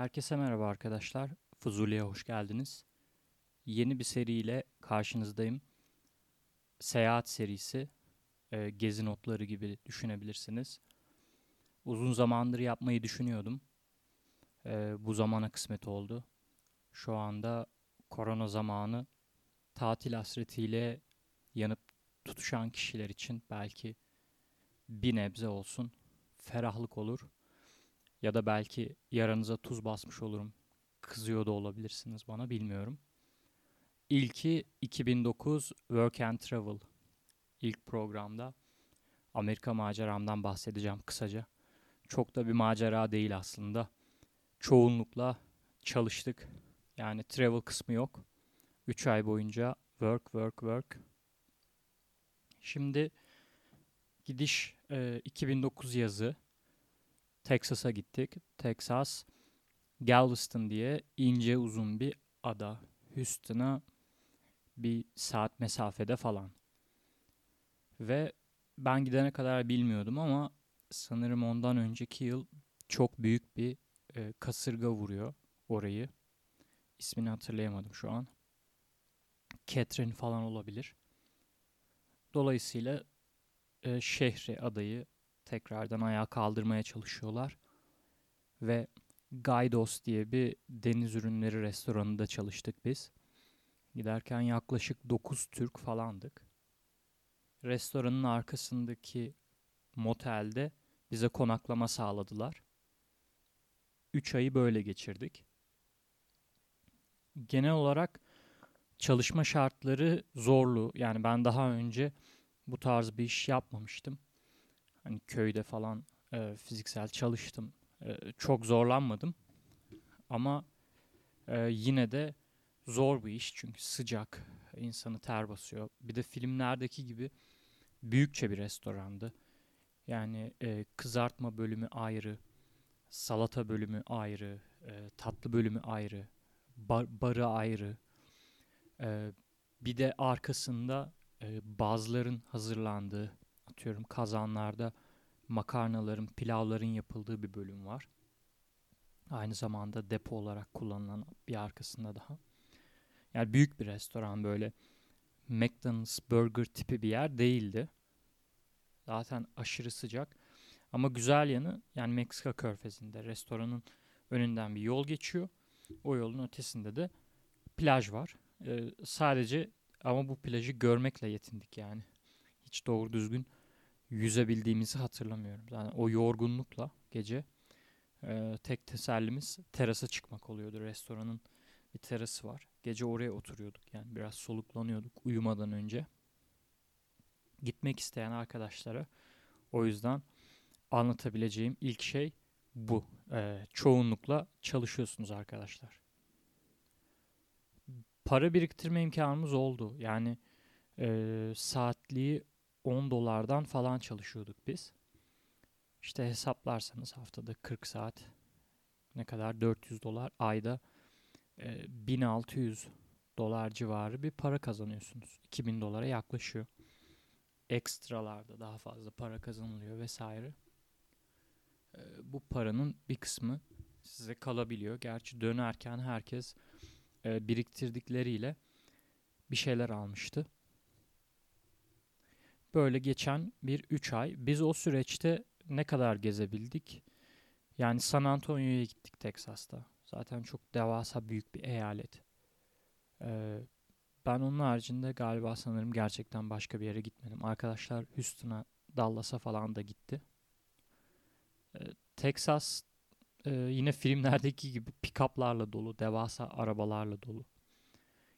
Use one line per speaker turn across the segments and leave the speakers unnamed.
Herkese merhaba arkadaşlar. Fuzuli'ye hoş geldiniz. Yeni bir seriyle karşınızdayım. Seyahat serisi. E, gezi notları gibi düşünebilirsiniz. Uzun zamandır yapmayı düşünüyordum. E, bu zamana kısmet oldu. Şu anda korona zamanı tatil hasretiyle yanıp tutuşan kişiler için belki bir nebze olsun ferahlık olur. Ya da belki yaranıza tuz basmış olurum. Kızıyor da olabilirsiniz bana bilmiyorum. İlki 2009 Work and Travel. İlk programda Amerika maceramdan bahsedeceğim kısaca. Çok da bir macera değil aslında. Çoğunlukla çalıştık. Yani travel kısmı yok. 3 ay boyunca work work work. Şimdi gidiş e, 2009 yazı. Texas'a gittik. Texas, Galveston diye ince uzun bir ada. Houston'a bir saat mesafede falan. Ve ben gidene kadar bilmiyordum ama sanırım ondan önceki yıl çok büyük bir e, kasırga vuruyor orayı. İsmini hatırlayamadım şu an. Catherine falan olabilir. Dolayısıyla e, şehri, adayı tekrardan ayağa kaldırmaya çalışıyorlar. Ve Gaydos diye bir deniz ürünleri restoranında çalıştık biz. Giderken yaklaşık 9 Türk falandık. Restoranın arkasındaki motelde bize konaklama sağladılar. 3 ayı böyle geçirdik. Genel olarak çalışma şartları zorlu. Yani ben daha önce bu tarz bir iş yapmamıştım. Hani köyde falan e, fiziksel çalıştım. E, çok zorlanmadım. Ama e, yine de zor bir iş çünkü sıcak, insanı ter basıyor. Bir de filmlerdeki gibi büyükçe bir restorandı. Yani e, kızartma bölümü ayrı, salata bölümü ayrı, e, tatlı bölümü ayrı, bar, barı ayrı. E, bir de arkasında e, bazların hazırlandığı atıyorum kazanlarda makarnaların, pilavların yapıldığı bir bölüm var. Aynı zamanda depo olarak kullanılan bir arkasında daha. Yani büyük bir restoran böyle McDonald's burger tipi bir yer değildi. Zaten aşırı sıcak. Ama güzel yanı yani Meksika körfezinde restoranın önünden bir yol geçiyor. O yolun ötesinde de plaj var. Ee, sadece ama bu plajı görmekle yetindik yani. Hiç doğru düzgün yüzebildiğimizi hatırlamıyorum. Yani o yorgunlukla gece e, tek tesellimiz terasa çıkmak oluyordu. Restoranın bir terası var. Gece oraya oturuyorduk. Yani biraz soluklanıyorduk uyumadan önce. Gitmek isteyen arkadaşlara o yüzden anlatabileceğim ilk şey bu. E, çoğunlukla çalışıyorsunuz arkadaşlar. Para biriktirme imkanımız oldu. Yani e, saatliği 10 dolardan falan çalışıyorduk biz. İşte hesaplarsanız haftada 40 saat ne kadar 400 dolar ayda e, 1600 dolar civarı bir para kazanıyorsunuz. 2000 dolara yaklaşıyor. Ekstralarda daha fazla para kazanılıyor vesaire. E, bu paranın bir kısmı size kalabiliyor. Gerçi dönerken herkes e, biriktirdikleriyle bir şeyler almıştı. Böyle geçen bir 3 ay. Biz o süreçte ne kadar gezebildik? Yani San Antonio'ya gittik Teksas'ta. Zaten çok devasa büyük bir eyalet. Ee, ben onun haricinde galiba sanırım gerçekten başka bir yere gitmedim. Arkadaşlar Houston'a, Dallas'a falan da gitti. Ee, Texas e, yine filmlerdeki gibi pick-up'larla dolu, devasa arabalarla dolu.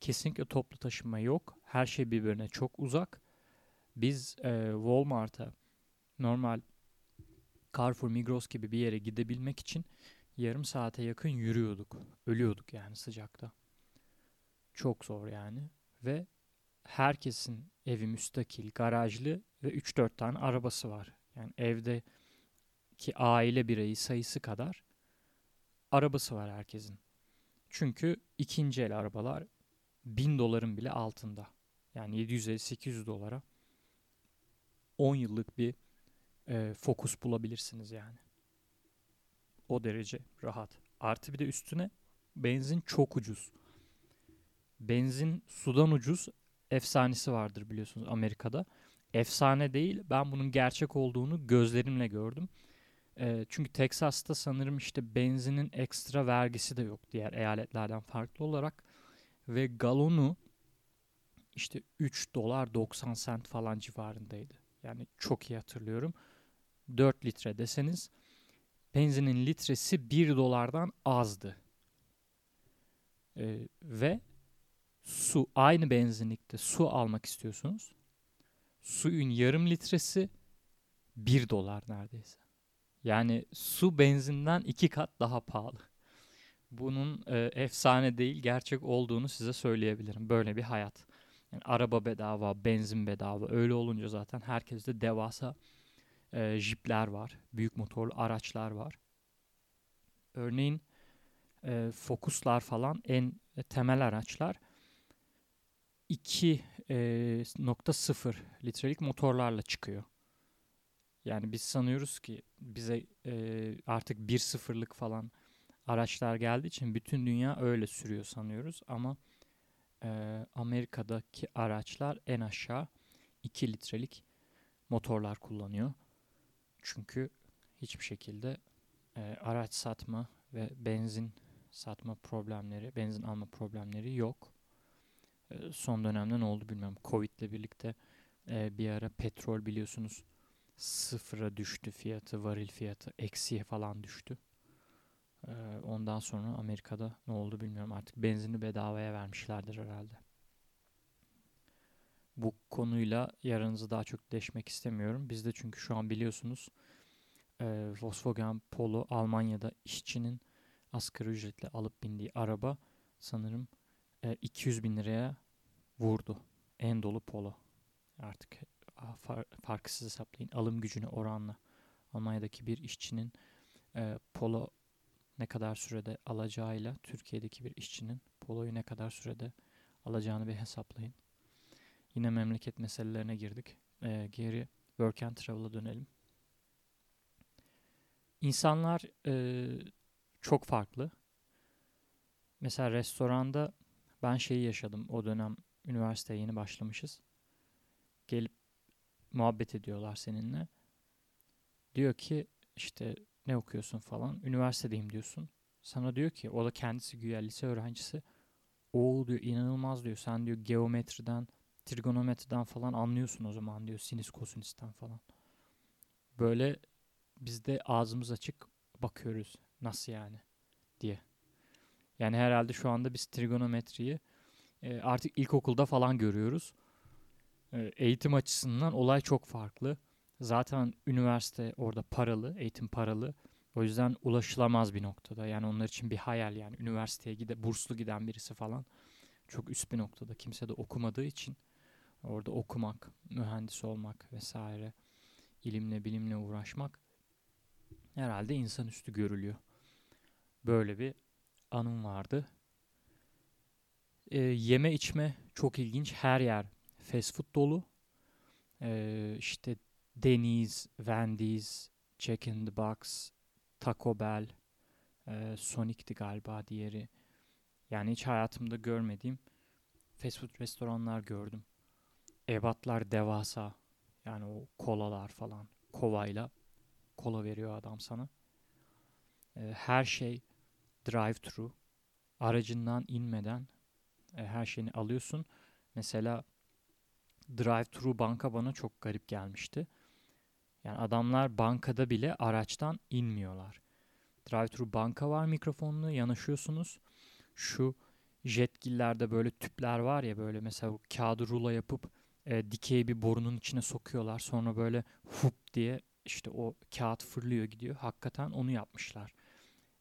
Kesinlikle toplu taşıma yok. Her şey birbirine çok uzak. Biz e, Walmart'a normal Carrefour, Migros gibi bir yere gidebilmek için yarım saate yakın yürüyorduk. Ölüyorduk yani sıcakta. Çok zor yani. Ve herkesin evi müstakil, garajlı ve 3-4 tane arabası var. Yani evde ki aile bireyi sayısı kadar arabası var herkesin. Çünkü ikinci el arabalar 1000 doların bile altında. Yani 750-800 dolara 10 yıllık bir e, fokus bulabilirsiniz yani. O derece rahat. Artı bir de üstüne benzin çok ucuz. Benzin sudan ucuz efsanesi vardır biliyorsunuz Amerika'da. Efsane değil. Ben bunun gerçek olduğunu gözlerimle gördüm. E, çünkü Texas'ta sanırım işte benzinin ekstra vergisi de yok diğer eyaletlerden farklı olarak. Ve galonu işte 3 dolar 90 sent falan civarındaydı. Yani çok iyi hatırlıyorum. 4 litre deseniz benzinin litresi 1 dolardan azdı. Ee, ve su aynı benzinlikte su almak istiyorsunuz. Suyun yarım litresi 1 dolar neredeyse. Yani su benzinden iki kat daha pahalı. Bunun e, efsane değil gerçek olduğunu size söyleyebilirim. Böyle bir hayat. Yani araba bedava, benzin bedava. Öyle olunca zaten herkeste devasa e, jipler var. Büyük motorlu araçlar var. Örneğin e, Focus'lar falan en e, temel araçlar 2.0 e, litrelik motorlarla çıkıyor. Yani biz sanıyoruz ki bize e, artık 1.0'lık falan araçlar geldiği için bütün dünya öyle sürüyor sanıyoruz ama e, Amerika'daki araçlar en aşağı 2 litrelik motorlar kullanıyor. Çünkü hiçbir şekilde e, araç satma ve benzin satma problemleri, benzin alma problemleri yok. E, son dönemde ne oldu bilmiyorum. Covid ile birlikte e, bir ara petrol biliyorsunuz sıfıra düştü fiyatı, varil fiyatı eksiye falan düştü. Ee, ondan sonra Amerika'da ne oldu bilmiyorum artık benzini bedavaya vermişlerdir herhalde. Bu konuyla yarınızı daha çok deşmek istemiyorum. Bizde çünkü şu an biliyorsunuz e, Volkswagen Polo Almanya'da işçinin asgari ücretle alıp bindiği araba sanırım e, 200 bin liraya vurdu. En dolu Polo. Artık far, farkı siz hesaplayın. Alım gücüne oranla Almanya'daki bir işçinin e, Polo ne kadar sürede alacağıyla Türkiye'deki bir işçinin Polo'yu ne kadar sürede alacağını bir hesaplayın. Yine memleket meselelerine girdik. E, geri Work and Travel'a dönelim. İnsanlar e, çok farklı. Mesela restoranda ben şeyi yaşadım. O dönem üniversiteye yeni başlamışız. Gelip muhabbet ediyorlar seninle. Diyor ki işte ne okuyorsun falan. Üniversitedeyim diyorsun. Sana diyor ki o da kendisi güya lise öğrencisi. O diyor inanılmaz diyor. Sen diyor geometriden, trigonometriden falan anlıyorsun o zaman diyor. Sinüs kosinüsten falan. Böyle biz de ağzımız açık bakıyoruz. Nasıl yani diye. Yani herhalde şu anda biz trigonometriyi e, artık ilkokulda falan görüyoruz. E, eğitim açısından olay çok farklı. Zaten üniversite orada paralı, eğitim paralı. O yüzden ulaşılamaz bir noktada. Yani onlar için bir hayal yani. Üniversiteye gide burslu giden birisi falan çok üst bir noktada. Kimse de okumadığı için orada okumak, mühendis olmak vesaire, ilimle bilimle uğraşmak herhalde insanüstü görülüyor. Böyle bir anım vardı. E, yeme içme çok ilginç. Her yer fast food dolu. E, işte Denny's, Wendy's, Jack in the Box, Taco Bell, e, Sonic'ti galiba diğeri. Yani hiç hayatımda görmediğim fast food restoranlar gördüm. Ebatlar devasa. Yani o kolalar falan kovayla kola veriyor adam sana. E, her şey drive-thru. Aracından inmeden e, her şeyini alıyorsun. Mesela drive-thru banka bana çok garip gelmişti. Yani adamlar bankada bile araçtan inmiyorlar. Drive-thru banka var mikrofonlu yanaşıyorsunuz. Şu jetgillerde böyle tüpler var ya böyle mesela kağıdı rulo yapıp e, dikey bir borunun içine sokuyorlar. Sonra böyle hup diye işte o kağıt fırlıyor gidiyor. Hakikaten onu yapmışlar.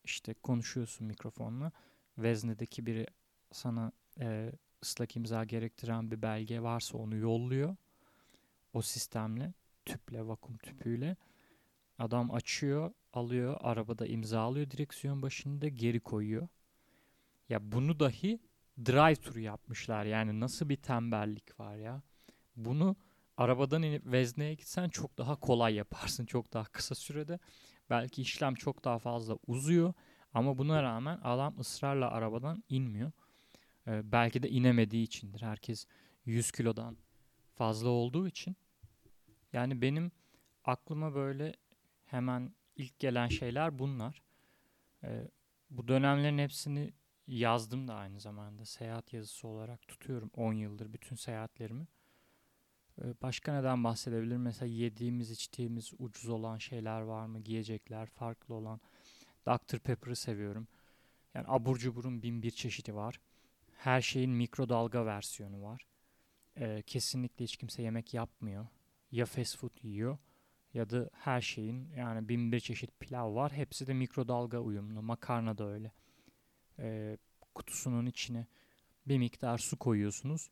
İşte konuşuyorsun mikrofonla. Vezne'deki biri sana e, ıslak imza gerektiren bir belge varsa onu yolluyor. O sistemle tüple, vakum tüpüyle. Adam açıyor, alıyor, arabada imza alıyor direksiyon başında geri koyuyor. Ya bunu dahi drive turu yapmışlar. Yani nasıl bir tembellik var ya. Bunu arabadan inip vezneye gitsen çok daha kolay yaparsın. Çok daha kısa sürede. Belki işlem çok daha fazla uzuyor. Ama buna rağmen adam ısrarla arabadan inmiyor. Ee, belki de inemediği içindir. Herkes 100 kilodan fazla olduğu için. Yani benim aklıma böyle hemen ilk gelen şeyler bunlar. Ee, bu dönemlerin hepsini yazdım da aynı zamanda. Seyahat yazısı olarak tutuyorum 10 yıldır bütün seyahatlerimi. Ee, başka neden bahsedebilirim? Mesela yediğimiz, içtiğimiz ucuz olan şeyler var mı? Giyecekler, farklı olan. Dr. Pepper'ı seviyorum. Yani abur cuburun bin bir çeşidi var. Her şeyin mikrodalga versiyonu var. Ee, kesinlikle hiç kimse yemek yapmıyor. Ya fast food yiyor ya da her şeyin yani bin bir çeşit pilav var. Hepsi de mikrodalga uyumlu. Makarna da öyle. Ee, kutusunun içine bir miktar su koyuyorsunuz.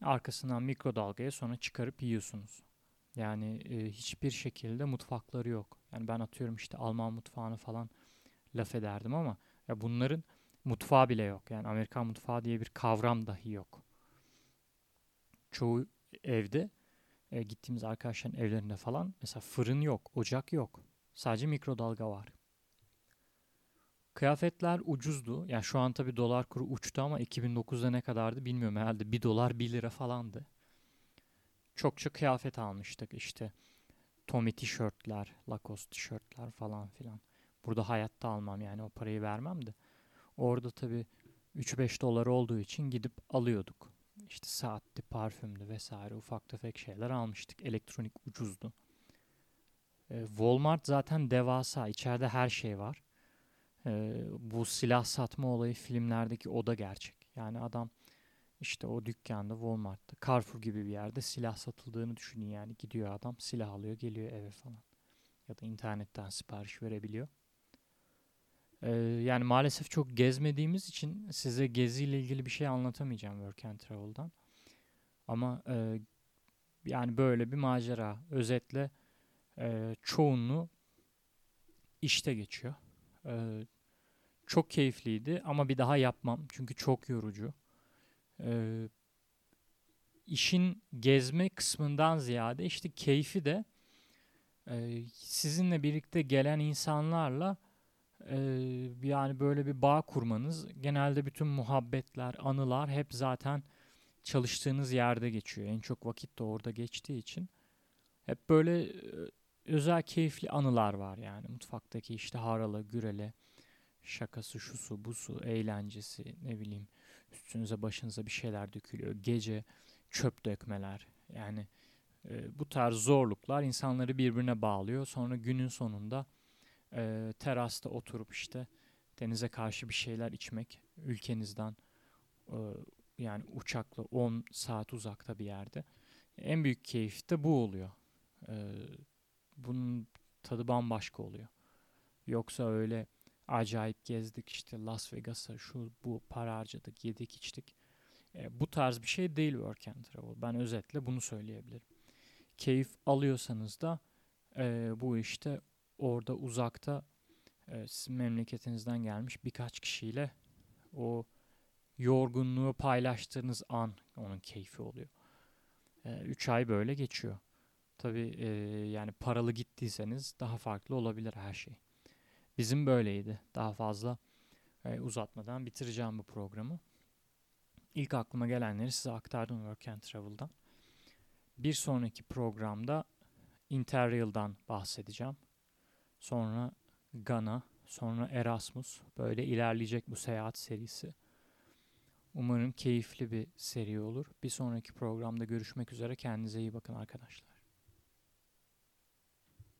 Arkasından mikrodalgaya sonra çıkarıp yiyorsunuz. Yani e, hiçbir şekilde mutfakları yok. Yani ben atıyorum işte Alman mutfağını falan laf ederdim ama ya bunların mutfağı bile yok. Yani Amerikan mutfağı diye bir kavram dahi yok. Çoğu evde e, gittiğimiz arkadaşların evlerinde falan mesela fırın yok, ocak yok. Sadece mikrodalga var. Kıyafetler ucuzdu. Yani şu an tabii dolar kuru uçtu ama 2009'da ne kadardı bilmiyorum. Herhalde 1 dolar 1 lira falandı. Çokça kıyafet almıştık işte. Tommy tişörtler, Lacoste tişörtler falan filan. Burada hayatta almam yani o parayı vermem de. Orada tabii 3-5 dolar olduğu için gidip alıyorduk. İşte saatti, parfümdü vesaire ufak tefek şeyler almıştık. Elektronik ucuzdu. Ee, Walmart zaten devasa. İçeride her şey var. Ee, bu silah satma olayı filmlerdeki o da gerçek. Yani adam işte o dükkanda Walmart'ta Carrefour gibi bir yerde silah satıldığını düşünün yani. Gidiyor adam silah alıyor geliyor eve falan. Ya da internetten sipariş verebiliyor. Ee, yani maalesef çok gezmediğimiz için size geziyle ilgili bir şey anlatamayacağım Work and Travel'dan. Ama e, yani böyle bir macera. Özetle e, çoğunluğu işte geçiyor. E, çok keyifliydi ama bir daha yapmam çünkü çok yorucu. E, işin gezme kısmından ziyade işte keyfi de e, sizinle birlikte gelen insanlarla yani böyle bir bağ kurmanız genelde bütün muhabbetler, anılar hep zaten çalıştığınız yerde geçiyor. En çok vakit de orada geçtiği için hep böyle özel keyifli anılar var yani mutfaktaki işte haralı, gürele, şakası, şusu, busu, eğlencesi, ne bileyim üstünüze başınıza bir şeyler dökülüyor. Gece çöp dökmeler yani e, bu tarz zorluklar insanları birbirine bağlıyor. Sonra günün sonunda e, terasta oturup işte denize karşı bir şeyler içmek ülkenizden e, yani uçakla 10 saat uzakta bir yerde en büyük keyif de bu oluyor. E, bunun tadı bambaşka oluyor. Yoksa öyle acayip gezdik işte Las Vegas'a şu bu para harcadık yedik içtik. E, bu tarz bir şey değil work and travel. Ben özetle bunu söyleyebilirim. Keyif alıyorsanız da e, bu işte orada uzakta e, sizin memleketinizden gelmiş birkaç kişiyle o yorgunluğu paylaştığınız an onun keyfi oluyor. 3 e, ay böyle geçiyor. Tabi e, yani paralı gittiyseniz daha farklı olabilir her şey. Bizim böyleydi. Daha fazla e, uzatmadan bitireceğim bu programı. İlk aklıma gelenleri size aktardım Work and Travel'dan. Bir sonraki programda Interrail'dan bahsedeceğim. Sonra Gana, sonra Erasmus. Böyle ilerleyecek bu seyahat serisi. Umarım keyifli bir seri olur. Bir sonraki programda görüşmek üzere. Kendinize iyi bakın arkadaşlar.